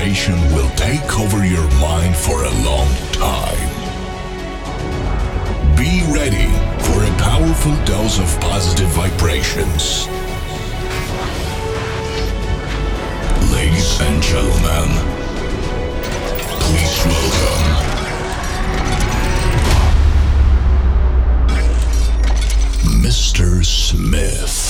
sensation will take over your mind for a long time. Be ready for a powerful dose of positive vibrations. Ladies and gentlemen, please welcome Mr. Smith.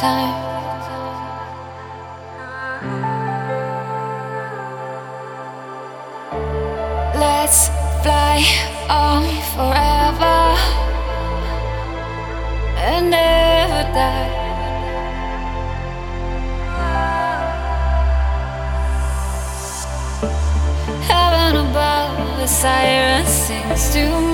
time. Let's fly on forever and never die. Heaven above, the siren sings to me.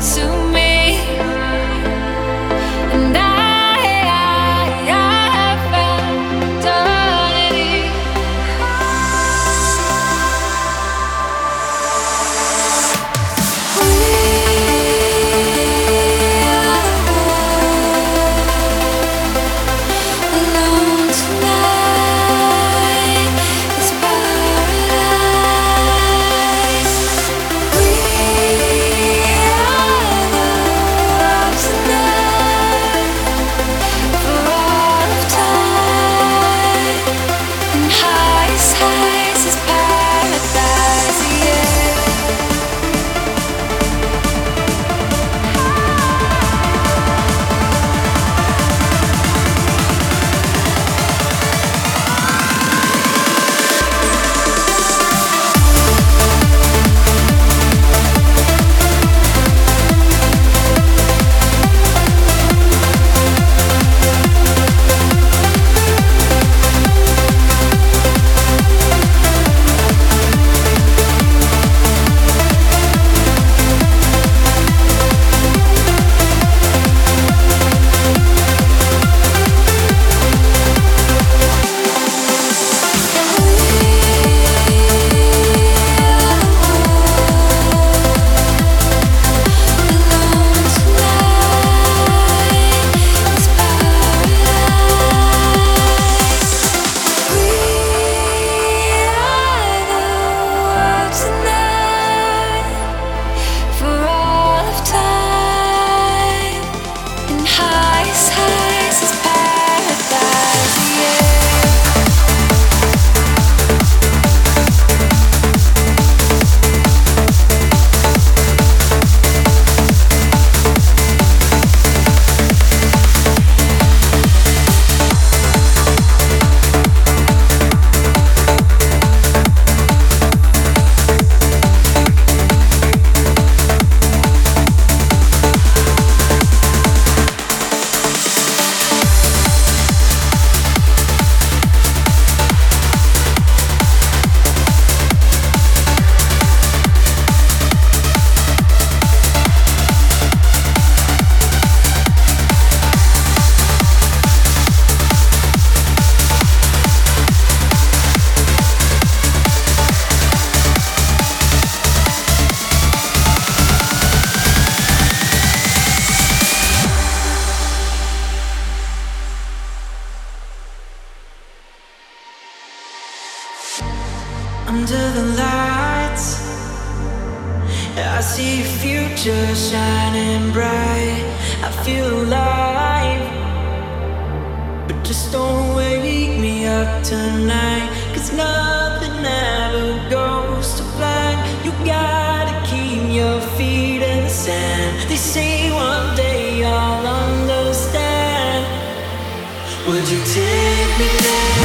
to me say one day I'll understand. Would you take me there?